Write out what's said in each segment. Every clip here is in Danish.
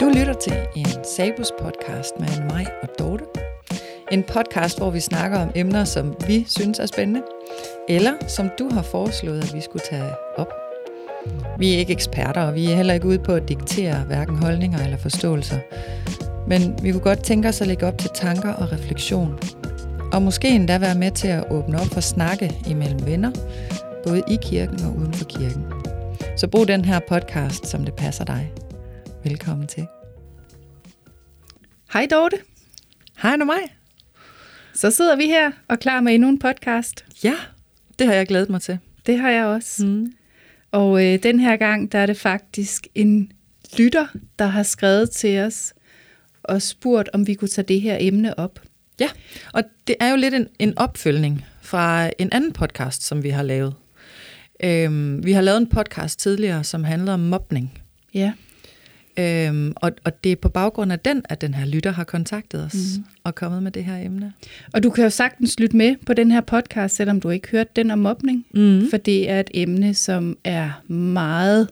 Du lytter til en Sabus podcast med mig og Dorte. En podcast, hvor vi snakker om emner, som vi synes er spændende, eller som du har foreslået, at vi skulle tage op. Vi er ikke eksperter, og vi er heller ikke ude på at diktere hverken holdninger eller forståelser. Men vi kunne godt tænke os at lægge op til tanker og refleksion. Og måske endda være med til at åbne op for snakke imellem venner, både i kirken og uden for kirken. Så brug den her podcast, som det passer dig. Velkommen til. Hej Dorte. Hej du mig. Så sidder vi her og klar med endnu en podcast. Ja, det har jeg glædet mig til. Det har jeg også. Mm. Og øh, den her gang, der er det faktisk en lytter, der har skrevet til os og spurgt, om vi kunne tage det her emne op. Ja, og det er jo lidt en, en opfølgning fra en anden podcast, som vi har lavet. Øhm, vi har lavet en podcast tidligere, som handler om mobning. Ja. Øhm, og, og det er på baggrund af den, at den her lytter har kontaktet os mm. og kommet med det her emne. Og du kan jo sagtens lytte med på den her podcast, selvom du ikke hørte den om mobning. Mm. For det er et emne, som er meget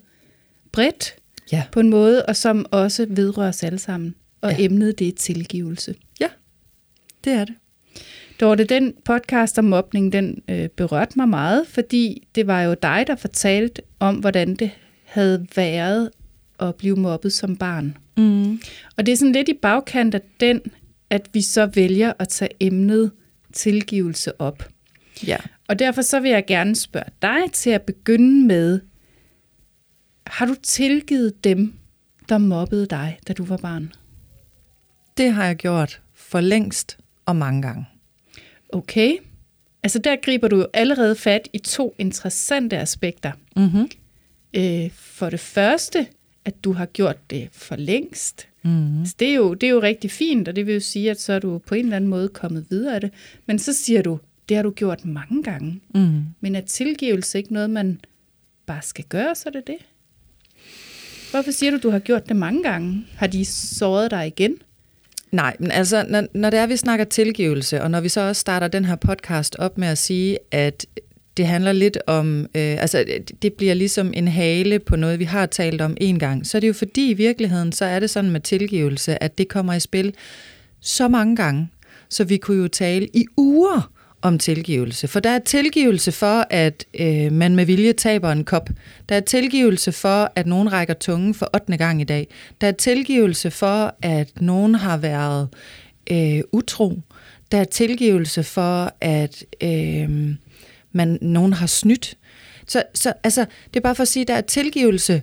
bredt Ja. på en måde, og som også vedrører os alle sammen. Og Ja. emnet, det er tilgivelse. ja, det er det. Dorte, den podcast om mobning, den øh, berørte mig meget, fordi det var jo dig, der fortalte om, hvordan det havde været at blive mobbet som barn. Mm. Og det er sådan lidt i bagkant af den, at vi så vælger at tage emnet tilgivelse op. Ja. Og derfor så vil jeg gerne spørge dig til at begynde med, har du tilgivet dem, der mobbede dig, da du var barn? Det har jeg gjort for længst og mange gange. Okay. Altså der griber du allerede fat i to interessante aspekter. Mm-hmm. Øh, for det første, at du har gjort det for længst. Mm. Altså, det, er jo, det er jo rigtig fint, og det vil jo sige, at så er du på en eller anden måde kommet videre af det. Men så siger du, det har du gjort mange gange. Mm. Men er tilgivelse ikke noget, man bare skal gøre, så er det det? Hvorfor siger du, du har gjort det mange gange? Har de såret dig igen? Nej, men altså, når, når det er, vi snakker tilgivelse, og når vi så også starter den her podcast op med at sige, at det handler lidt om, øh, altså det- bliver ligesom en hale på noget, vi har talt om en gang, så er det jo fordi i virkeligheden, så er det sådan med tilgivelse, at det kommer i spil så mange gange, så vi kunne jo tale i uger om tilgivelse. For der er tilgivelse for, at øh, man med vilje taber en kop. Der er tilgivelse for, at nogen rækker tungen for 8. gang i dag. Der er tilgivelse for, at nogen har været øh, utro. Der er tilgivelse for, at øh, man, nogen har snydt. Så, så altså, det er bare for at sige, at der er tilgivelse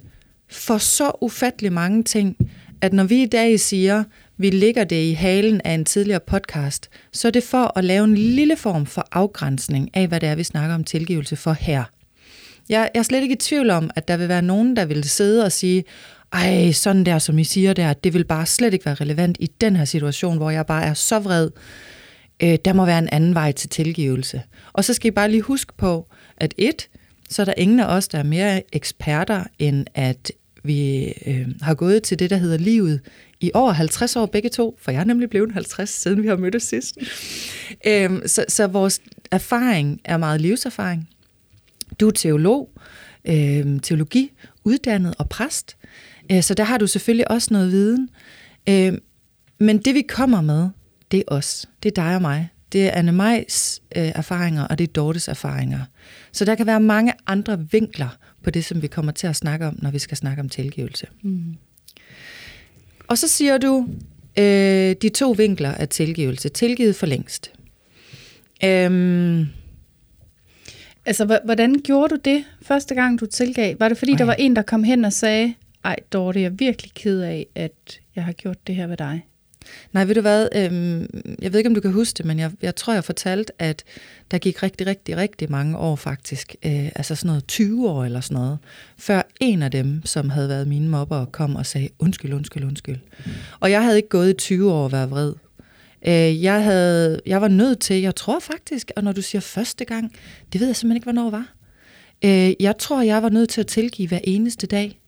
for så ufattelig mange ting, at når vi i dag siger, vi ligger det i halen af en tidligere podcast, så er det for at lave en lille form for afgrænsning af, hvad det er, vi snakker om tilgivelse for her. Jeg, jeg er slet ikke i tvivl om, at der vil være nogen, der vil sidde og sige, ej, sådan der, som I siger der, det vil bare slet ikke være relevant i den her situation, hvor jeg bare er så vred. Øh, der må være en anden vej til tilgivelse. Og så skal I bare lige huske på, at et, så er der ingen af os, der er mere eksperter, end at vi øh, har gået til det, der hedder livet i over 50 år begge to, for jeg er nemlig blevet 50, siden vi har mødtes sidst. Øhm, så, så vores erfaring er meget livserfaring. Du er teolog, øhm, teologi, uddannet og præst, øh, så der har du selvfølgelig også noget viden. Øhm, men det vi kommer med, det er os. Det er dig og mig. Det er Anne Majs øh, erfaringer, og det er Dortes erfaringer. Så der kan være mange andre vinkler på det, som vi kommer til at snakke om, når vi skal snakke om tilgivelse. Mm. Og så siger du øh, de to vinkler af tilgivelse. Tilgivet for længst. Øhm, Altså, hvordan gjorde du det første gang, du tilgav? Var det fordi, Ej. der var en, der kom hen og sagde, ej Dorte, jeg er virkelig ked af, at jeg har gjort det her ved dig? Nej, ved du hvad, øhm, jeg ved ikke, om du kan huske det, men jeg, jeg tror, jeg fortalte, at der gik rigtig, rigtig, rigtig mange år faktisk, øh, altså sådan noget 20 år eller sådan noget, før en af dem, som havde været mine mobber, kom og sagde, undskyld, undskyld, undskyld. Og jeg havde ikke gået i 20 år at være vred. Øh, jeg, havde, jeg var nødt til, jeg tror faktisk, og når du siger første gang, det ved jeg simpelthen ikke, hvornår var. Øh, jeg tror, jeg var nødt til at tilgive hver eneste dag,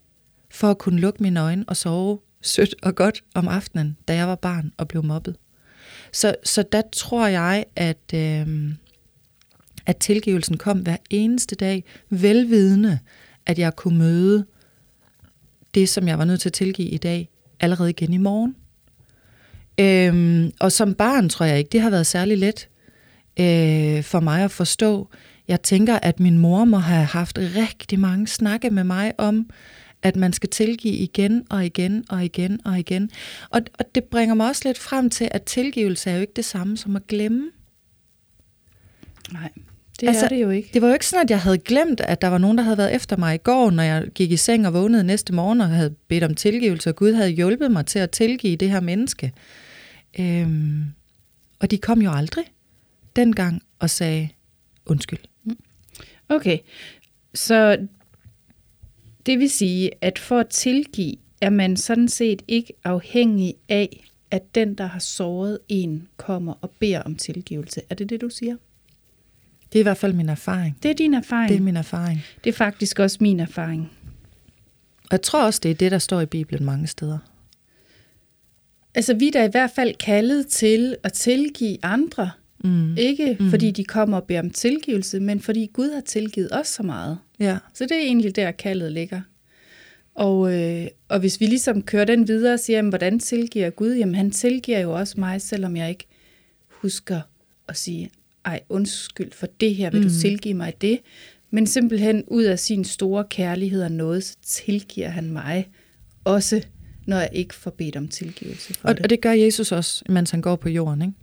for at kunne lukke mine øjne og sove sødt og godt om aftenen, da jeg var barn og blev mobbet. Så, så der tror jeg, at, øh, at tilgivelsen kom hver eneste dag, velvidende, at jeg kunne møde det, som jeg var nødt til at tilgive i dag, allerede igen i morgen. Øhm, og som barn tror jeg ikke, det har været særlig let øh, for mig at forstå. Jeg tænker, at min mor må have haft rigtig mange snakke med mig om, at man skal tilgive igen og igen og igen og igen. Og, og det bringer mig også lidt frem til, at tilgivelse er jo ikke det samme som at glemme. Nej, det altså, er det jo ikke. Det var jo ikke sådan, at jeg havde glemt, at der var nogen, der havde været efter mig i går, når jeg gik i seng og vågnede næste morgen og havde bedt om tilgivelse, og Gud havde hjulpet mig til at tilgive det her menneske. Øhm, og de kom jo aldrig dengang og sagde undskyld. Mm. Okay, så det vil sige, at for at tilgive, er man sådan set ikke afhængig af, at den, der har såret en, kommer og beder om tilgivelse. Er det det, du siger? Det er i hvert fald min erfaring. Det er din erfaring? Det er min erfaring. Det er faktisk også min erfaring. Og jeg tror også, det er det, der står i Bibelen mange steder. Altså, vi er da i hvert fald kaldet til at tilgive andre. Mm. Ikke mm. fordi de kommer og beder om tilgivelse, men fordi Gud har tilgivet os så meget. Ja. Så det er egentlig der, kaldet ligger. Og, øh, og hvis vi ligesom kører den videre og siger, jamen, hvordan tilgiver Gud? Jamen han tilgiver jo også mig, selvom jeg ikke husker at sige, ej undskyld for det her, vil mm. du tilgive mig det? Men simpelthen ud af sin store kærlighed og noget, så tilgiver han mig også, når jeg ikke får bedt om tilgivelse for og, det. Og det gør Jesus også, mens han går på jorden, ikke?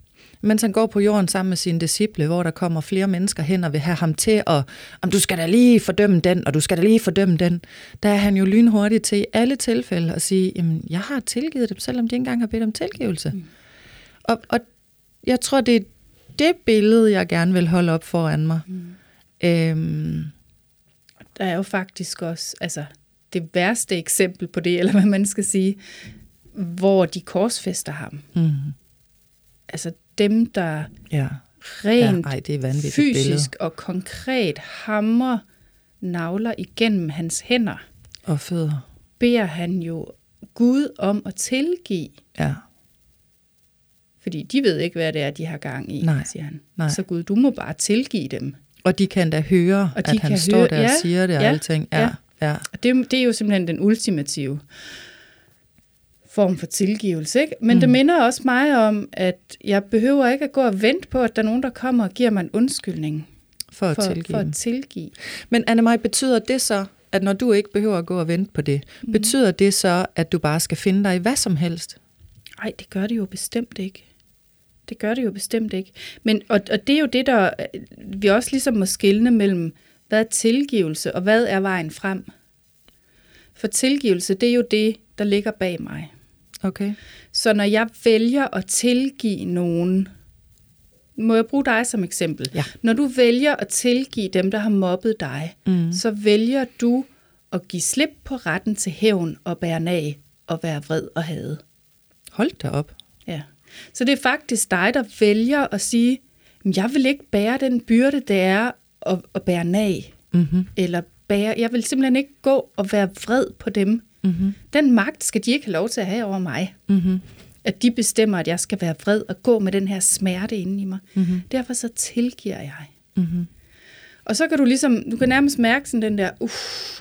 Mens han går på jorden sammen med sine disciple, hvor der kommer flere mennesker hen og vil have ham til at, om du skal da lige fordømme den, og du skal da lige fordømme den, der er han jo lynhurtig til i alle tilfælde at sige, jamen jeg har tilgivet dem, selvom de ikke engang har bedt om tilgivelse. Mm. Og, og jeg tror, det er det billede, jeg gerne vil holde op foran mig. Mm. Øhm. Der er jo faktisk også, altså det værste eksempel på det, eller hvad man skal sige, hvor de korsfester ham. Mm. Altså dem, der ja. rent ja, ej, det er fysisk billede. og konkret hammer navler igennem hans hænder. Og fødder. Beder han jo Gud om at tilgive. Ja. Fordi de ved ikke, hvad det er, de har gang i, Nej. siger han. Nej. Så Gud, du må bare tilgive dem. Og de kan da høre, og de at han kan står høre, der ja, og siger det og ja, alting. Ja, ja. ja. Og det, det er jo simpelthen den ultimative form for tilgivelse. Ikke? Men mm. det minder også mig om, at jeg behøver ikke at gå og vente på, at der er nogen, der kommer og giver mig en undskyldning. For at, for, tilgive. For at tilgive. Men Anne betyder det så, at når du ikke behøver at gå og vente på det, mm. betyder det så, at du bare skal finde dig i hvad som helst? Nej, det gør det jo bestemt ikke. Det gør det jo bestemt ikke. Men, og, og det er jo det, der vi også ligesom må skille mellem, hvad er tilgivelse, og hvad er vejen frem? For tilgivelse, det er jo det, der ligger bag mig. Okay. Så når jeg vælger at tilgive nogen, må jeg bruge dig som eksempel. Ja. Når du vælger at tilgive dem, der har mobbet dig, mm. så vælger du at give slip på retten til hævn og bære af og være vred og hade. Hold da op. Ja. Så det er faktisk dig, der vælger at sige, jeg vil ikke bære den byrde, det er at, at bære nag. Mm-hmm. Eller bære, jeg vil simpelthen ikke gå og være vred på dem. Mm-hmm. Den magt skal de ikke have lov til at have over mig. Mm-hmm. At de bestemmer, at jeg skal være vred og gå med den her smerte inde i mig. Mm-hmm. Derfor så tilgiver jeg. Mm-hmm. Og så kan du ligesom, du kan nærmest mærke sådan den der, uff,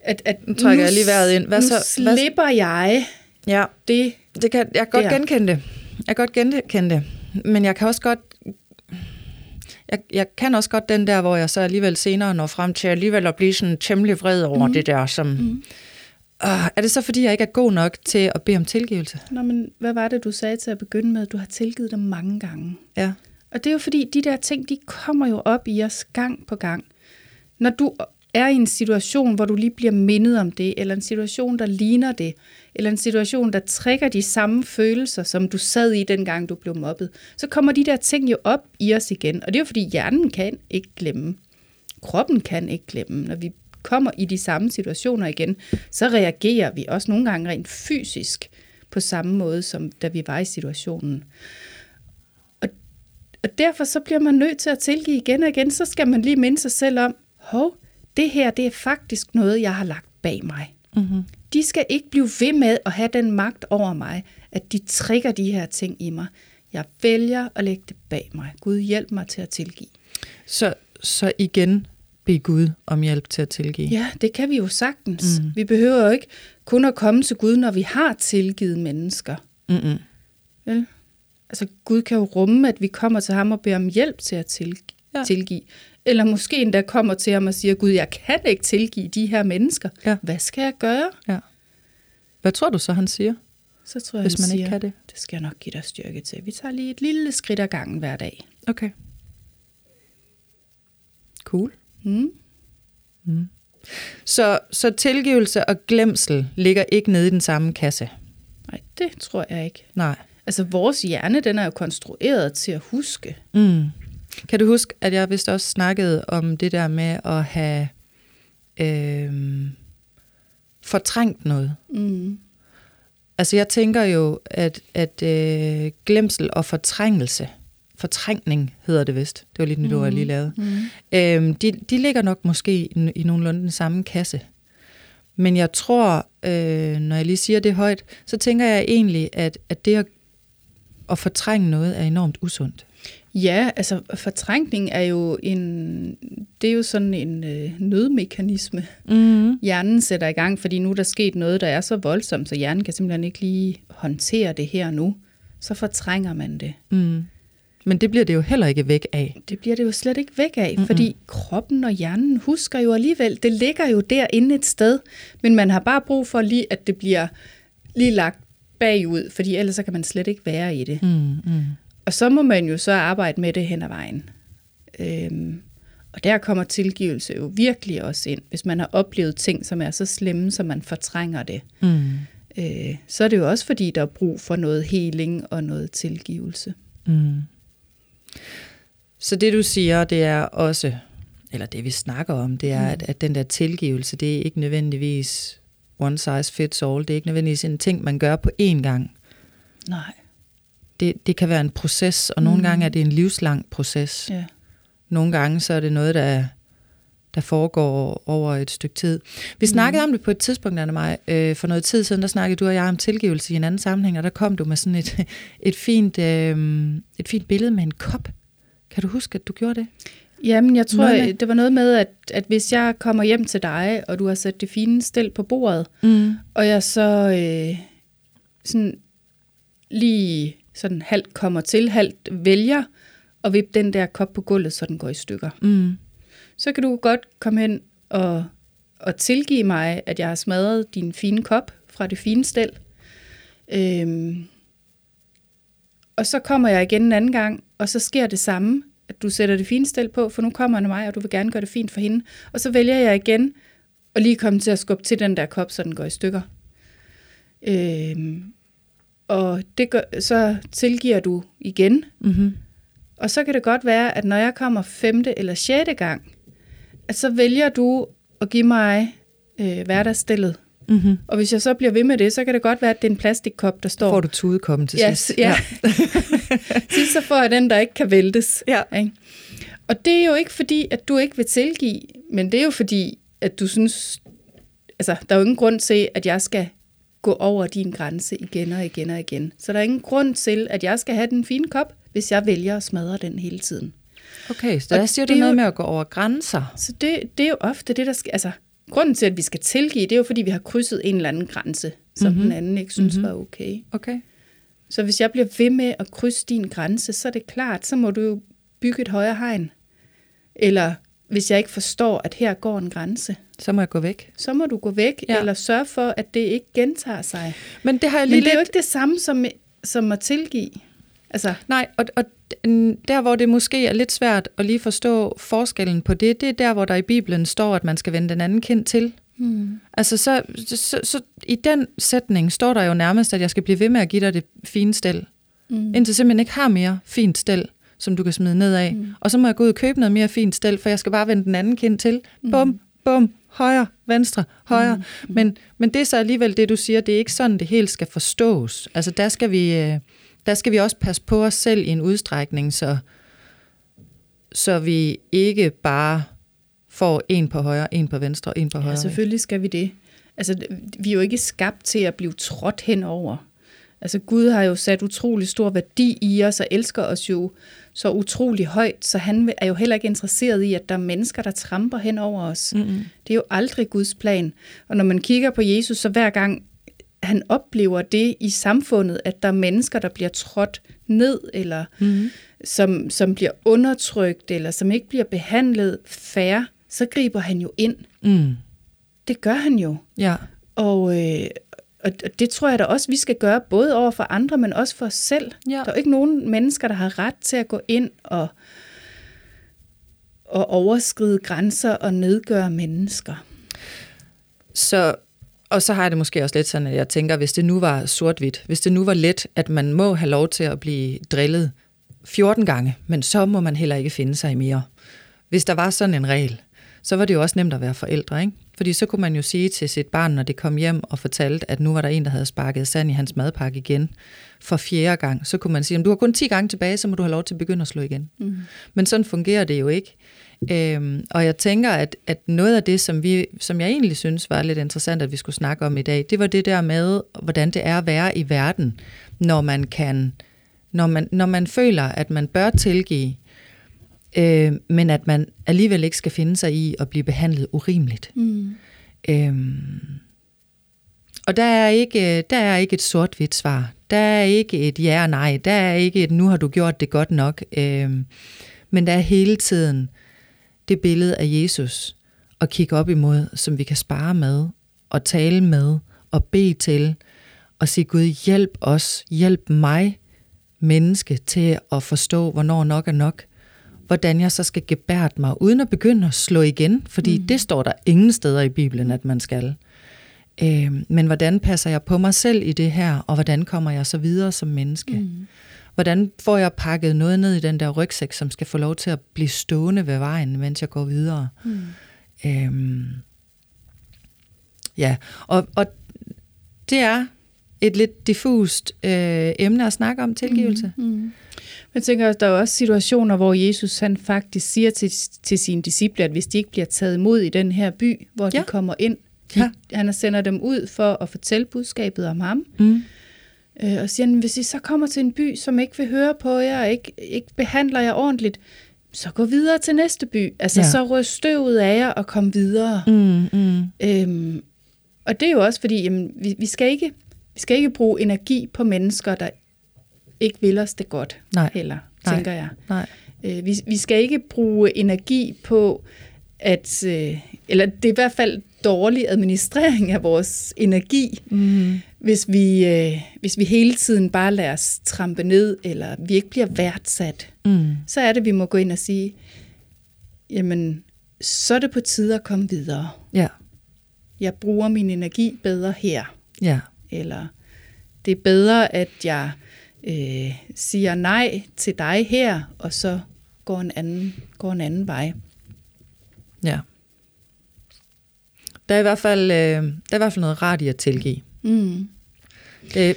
at, at nu trækker nu, jeg lige vejret ind. Hvad nu så, slipper hvad? jeg ja, det. det kan, jeg kan godt der. genkende det. Jeg kan godt genkende det. Men jeg kan også godt jeg, jeg kan også godt den der, hvor jeg så alligevel senere når frem til alligevel at blive sådan temmelig vred over mm. det der, som... Mm. Uh, er det så, fordi jeg ikke er god nok til at bede om tilgivelse? Nå, men hvad var det, du sagde til at begynde med? Du har tilgivet dem mange gange. Ja. Og det er jo fordi, de der ting, de kommer jo op i os gang på gang. Når du er i en situation, hvor du lige bliver mindet om det, eller en situation, der ligner det, eller en situation, der trækker de samme følelser, som du sad i, dengang du blev mobbet, så kommer de der ting jo op i os igen. Og det er jo fordi, hjernen kan ikke glemme. Kroppen kan ikke glemme. Når vi kommer i de samme situationer igen, så reagerer vi også nogle gange rent fysisk på samme måde, som da vi var i situationen. Og, og derfor så bliver man nødt til at tilgive igen og igen. Så skal man lige minde sig selv om, hov, det her det er faktisk noget, jeg har lagt bag mig. Mm-hmm. De skal ikke blive ved med at have den magt over mig, at de trigger de her ting i mig. Jeg vælger at lægge det bag mig. Gud hjælp mig til at tilgive. Så, så igen, bed Gud om hjælp til at tilgive. Ja, det kan vi jo sagtens. Mm. Vi behøver jo ikke kun at komme til Gud, når vi har tilgivet mennesker. Mm-mm. Vel? Altså, Gud kan jo rumme, at vi kommer til ham og beder om hjælp til at tilgive. Ja. tilgive. Eller måske endda kommer til ham og siger, Gud, jeg kan ikke tilgive de her mennesker. Ja. Hvad skal jeg gøre? Ja. Hvad tror du så, han siger, Så tror jeg, hvis man siger, ikke kan det? det skal jeg nok give dig styrke til. Vi tager lige et lille skridt ad gangen hver dag. Okay. Cool. Mm. Så, så tilgivelse og glemsel ligger ikke nede i den samme kasse? Nej, det tror jeg ikke. Nej. Altså, vores hjerne, den er jo konstrueret til at huske. Mm. Kan du huske, at jeg vist også snakkede om det der med at have øh, fortrængt noget? Mm. Altså jeg tænker jo, at, at øh, glemsel og fortrængelse, fortrængning hedder det vist, det var lidt nyt ord, jeg lige lavede, Mm. øhm, de, de ligger nok måske i, i nogenlunde den samme kasse. Men jeg tror, øh, når jeg lige siger det højt, så tænker jeg egentlig, at, at det at, at fortrænge noget er enormt usundt. Ja, altså fortrængning er jo en, det er jo sådan en øh, nødmekanisme, Mm. hjernen sætter i gang, fordi nu er der sket noget, der er så voldsomt, så hjernen kan simpelthen ikke lige håndtere det her nu. Så fortrænger man det. Mm. Men det bliver det jo heller ikke væk af. Det bliver det jo slet ikke væk af, mm-hmm. fordi kroppen og hjernen husker jo alligevel, det ligger jo derinde et sted, men man har bare brug for lige, at det bliver lige lagt bagud, fordi ellers så kan man slet ikke være i det. Mm. Mm. Og så må man jo så arbejde med det hen ad vejen. Øhm, og der kommer tilgivelse jo virkelig også ind, hvis man har oplevet ting, som er så slemme, så man fortrænger det. Mm. Øh, så er det jo også fordi, der er brug for noget heling og noget tilgivelse. Mm. Så det du siger, det er også, eller det vi snakker om, det er, mm. at, at den der tilgivelse, det er ikke nødvendigvis one size fits all. Det er ikke nødvendigvis en ting, man gør på én gang. Nej. Det, det kan være en proces, og nogle Mm. gange er det en livslang proces. Ja. Nogle gange så er det noget, der, der foregår over et stykke tid. Vi snakkede om det på et tidspunkt, Anna mig. Øh, for noget tid siden, der snakkede du og jeg om tilgivelse i en anden sammenhæng, og der kom du med sådan et, et, fint, øh, et fint billede med en kop. Kan du huske, at du gjorde det? Jamen, jeg tror, Noget det var noget med, at, at hvis jeg kommer hjem til dig, og du har sat det fine stel på bordet, Mm. og jeg så øh, sådan lige sådan halvt kommer til, halvt vælger, og vippe den der kop på gulvet, så den går i stykker. Mm. Så kan du godt komme hen og, og tilgive mig, at jeg har smadret din fine kop fra det fine stel. Øhm, og så kommer jeg igen en anden gang, og så sker det samme, at du sætter det fine stel på, for nu kommer han mig, og du vil gerne gøre det fint for hende. Og så vælger jeg igen og lige komme til at skubbe til den der kop, så den går i stykker. Øhm, og det gør, så tilgiver du igen, Mm-hmm. og så kan det godt være, at når jeg kommer femte eller sjette gang, at så vælger du at give mig øh, hverdagsstillet. Mm-hmm. Og hvis jeg så bliver ved med det, så kan det godt være, at det er en plastikkop, der står. Får du tudekoppen til ja, sidst? ja. sidst så får jeg den, der ikke kan væltes. Ja. Ikke? Og det er jo ikke fordi, at du ikke vil tilgive, men det er jo fordi, at du synes, altså der er jo ingen grund til, at jeg skal gå over din grænse igen og igen og igen. Så der er ingen grund til, at jeg skal have den fine kop, hvis jeg vælger at smadre den hele tiden. Okay, så Og der siger du det noget jo- med at gå over grænser. Så det, det er jo ofte det, der skal... Altså, grunden til, at vi skal tilgive, det er jo, fordi vi har krydset en eller anden grænse, som Mhm. mm-hmm. den anden ikke synes Mhm. mm-hmm. var okay. Okay. Så hvis jeg bliver ved med at krydse din grænse, så er det klart, så må du jo bygge et højere hegn. Eller hvis jeg ikke forstår, at her går en grænse, Så må jeg gå væk. så må du gå væk, Ja. eller sørge for, at det ikke gentager sig. Men det har jeg lige Men det er lidt... jo ikke det samme som, som at tilgive. Altså, Nej, og, og der hvor det måske er lidt svært at lige forstå forskellen på det, det er der, hvor der i Bibelen står, at man skal vende den anden kind til. hmm. Altså så, så, så, i den sætning står der jo nærmest, at jeg skal blive ved med at give dig det fine stel, Mm. indtil simpelthen ikke har mere fint stel, som du kan smide ned af. Mm. Og så må jeg gå ud og købe noget mere fint stel, for jeg skal bare vende den anden kind til. Bum, bum, højre, venstre, højre. Mm. Men, men det er så alligevel det, du siger, det er ikke sådan, det helt skal forstås. Altså der skal vi, øh, der skal vi også passe på os selv i en udstrækning, så, så vi ikke bare får en på højre, en på venstre en på højre. Ja, selvfølgelig skal vi det. Altså, vi er jo ikke skabt til at blive trådt henover. Altså Gud har jo sat utrolig stor værdi i os og elsker os jo så utrolig højt, så han er jo heller ikke interesseret i, at der er mennesker, der tramper hen over os. Mm-hmm. Det er jo aldrig Guds plan. Og når man kigger på Jesus, så hver gang han oplever det i samfundet, at der er mennesker, der bliver trådt ned, eller mm-hmm. som, som bliver undertrykt, eller som ikke bliver behandlet færre, så griber han jo ind. Mm. Det gør han jo. Ja. Og, øh, og det tror jeg da også, vi skal gøre, både over for andre, men også for os selv. Ja. Der er jo ikke nogen mennesker, der har ret til at gå ind og, og overskride grænser og nedgøre mennesker. Så, og så har jeg det måske også lidt sådan, at jeg tænker, hvis det nu var sort-hvidt, hvis det nu var let, at man må have lov til at blive drillet 14 gange, men så må man heller ikke finde sig i mere. Hvis der var sådan en regel, så var det jo også nemt at være forældre, ikke? Fordi så kunne man jo sige til sit barn, når det kom hjem og fortalte, at nu var der en, der havde sparket sand i hans madpakke igen for fjerde gang. Så kunne man sige, at du har kun 10 gange tilbage, så må du have lov til at begynde at slå igen. Mm. Men sådan fungerer det jo ikke. Øhm, og jeg tænker, at, at noget af det, som, vi, som jeg egentlig synes var lidt interessant, at vi skulle snakke om i dag, det var det der med, hvordan det er at være i verden, når man kan, når man, når man føler, at man bør tilgive, øh, men at man alligevel ikke skal finde sig i at blive behandlet urimeligt. Mm. Øhm, og der er, ikke, der er ikke et sort-hvidt svar. Der er ikke et ja og nej. Der er ikke et nu har du gjort det godt nok. Øhm, men der er hele tiden det billede af Jesus at kigge op imod, som vi kan spare med, og tale med, og bede til, og sige, Gud, hjælp os, hjælp mig, menneske, til at forstå, hvornår nok er nok hvordan jeg så skal gebært mig, uden at begynde at slå igen, fordi mm. det står der ingen steder i Bibelen, at man skal. Øh, men hvordan passer jeg på mig selv i det her, og hvordan kommer jeg så videre som menneske? Mm. Hvordan får jeg pakket noget ned i den der rygsæk, som skal få lov til at blive stående ved vejen, mens jeg går videre? Mm. Øhm, ja, og, og det er et lidt diffust øh, emne at snakke om tilgivelse. Mm. Mm. Jeg tænker, at der er også situationer, hvor Jesus han faktisk siger til, til sine disciple, at hvis de ikke bliver taget imod i den her by, hvor ja. de kommer ind, de, ja. han sender dem ud for at fortælle budskabet om ham. Mm. Øh, og siger, hvis I så kommer til en by, som ikke vil høre på jer, og ikke, ikke behandler jer ordentligt, så gå videre til næste by. Altså, ja. så røg støvet af jer og kom videre. Mm, mm. Øhm, og det er jo også fordi, jamen, vi, vi, skal ikke, vi skal ikke bruge energi på mennesker, der ikke vil os det godt Nej. heller, Nej. tænker jeg. Nej. Øh, vi, vi skal ikke bruge energi på, at, øh, eller det er i hvert fald dårlig administrering af vores energi, mm. hvis, vi, øh, hvis vi hele tiden bare lader os trampe ned, eller vi ikke bliver værdsat. Mm. Så er det, vi må gå ind og sige, jamen, så er det på tide at komme videre. Ja. Jeg bruger min energi bedre her. Ja. Eller det er bedre, at jeg øh, siger nej til dig her, og så går en anden, går en anden vej. Ja. Der er i hvert fald, øh, der er i hvert fald noget rart i at tilgive. Mm. Det,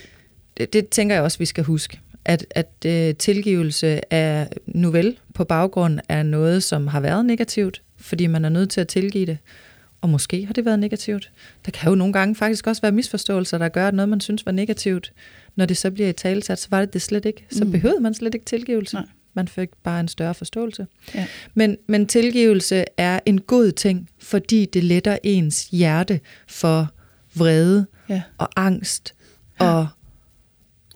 det, det tænker jeg også, vi skal huske. At, at øh, tilgivelse er nu vel på baggrund af noget, som har været negativt, fordi man er nødt til at tilgive det. Og måske har det været negativt. Der kan jo nogle gange faktisk også være misforståelser, der gør, at noget, man synes var negativt, når det så bliver i talesat, så var det det slet ikke. Så mm. behøvede man slet ikke tilgivelse. Nej. Man fik bare en større forståelse. Ja. Men, men tilgivelse er en god ting, fordi det letter ens hjerte for vrede ja. og angst ja. og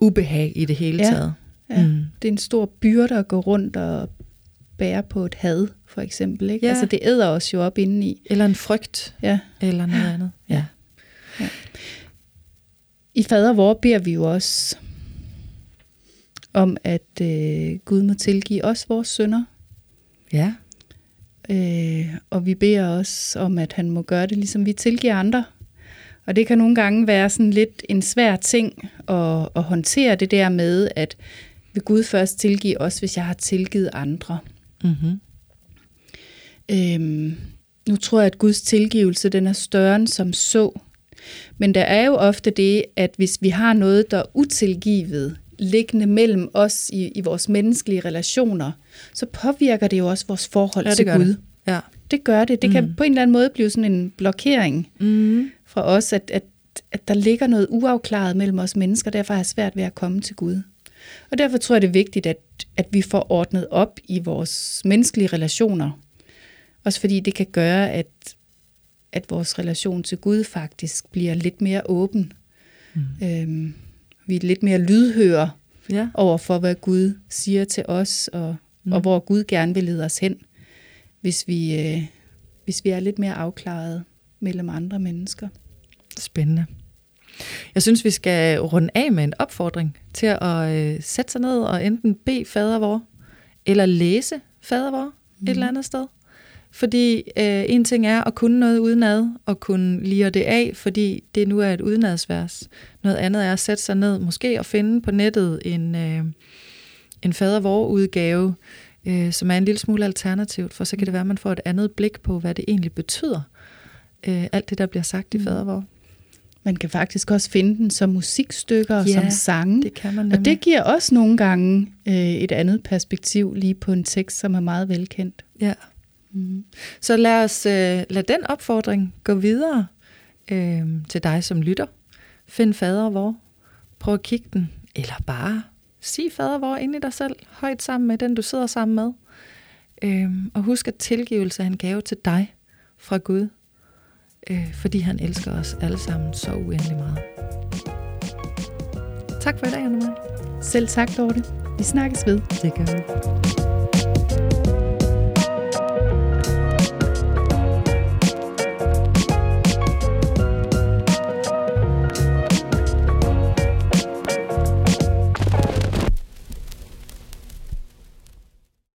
ubehag i det hele ja. taget. Ja. Mm. Det er en stor byrde at gå rundt og bære på et had, for eksempel. Ikke? Ja. Altså det æder os jo op indeni. Eller en frygt. Ja. Eller noget ja. andet. Ja. ja. I fader vor beder vi jo også om, at øh, Gud må tilgive os vores sønder. Ja. Øh, og vi beder også om, at han må gøre det, ligesom vi tilgiver andre. Og det kan nogle gange være sådan lidt en svær ting at, at håndtere det der med, at vil Gud først tilgive os, hvis jeg har tilgivet andre. Mm-hmm. Øhm, nu tror jeg, at Guds tilgivelse den er større end som så. Men der er jo ofte det, at hvis vi har noget, der er utilgivet, liggende mellem os i, i vores menneskelige relationer, så påvirker det jo også vores forhold ja, til Gud. Det. Ja. det gør det. Det mm. kan på en eller anden måde blive sådan en blokering mm. fra os, at, at at der ligger noget uafklaret mellem os mennesker, derfor er det svært ved at komme til Gud. Og derfor tror jeg, det er vigtigt, at, at vi får ordnet op i vores menneskelige relationer. Også fordi det kan gøre, at, at vores relation til Gud faktisk bliver lidt mere åben. Mm. Øhm, vi er lidt mere lydhøre ja. over for, hvad Gud siger til os, og, mm. og hvor Gud gerne vil lede os hen, hvis vi, øh, hvis vi er lidt mere afklaret mellem andre mennesker. Spændende. Jeg synes, vi skal runde af med en opfordring til at øh, sætte sig ned og enten bede fader vor, eller læse fader vor mm. et eller andet sted. Fordi øh, en ting er at kunne noget udenad, og kunne lire det af, fordi det nu er et udenadsvers. Noget andet er at sætte sig ned, måske at finde på nettet en, øh, en fader vor udgave, øh, som er en lille smule alternativt, for så kan det være, at man får et andet blik på, hvad det egentlig betyder, øh, alt det, der bliver sagt i mm. fader vor. Man kan faktisk også finde den som musikstykker og ja, som sange. det kan man nemlig. Og det giver også nogle gange øh, et andet perspektiv lige på en tekst, som er meget velkendt. Ja. Mm. Så lad os øh, lad den opfordring gå videre øh, til dig, som lytter. Find fader hvor. Prøv at kigge den. Eller bare sig fader hvor ind i dig selv, højt sammen med den, du sidder sammen med. Øh, og husk, at tilgivelse er en gave til dig fra Gud øh, fordi han elsker os alle sammen så uendelig meget. Tak for i dag, Anna Selv tak, Dorte. Vi snakkes ved. Det gør vi.